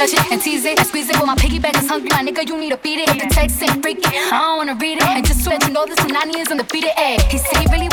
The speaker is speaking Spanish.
touch it and tease it I squeeze it. but my piggyback is hungry, my nigga, you need to beat it. If the text ain't freaky, I don't wanna read it. And just so that you know, this Nani is undefeated. Ayy, he said he really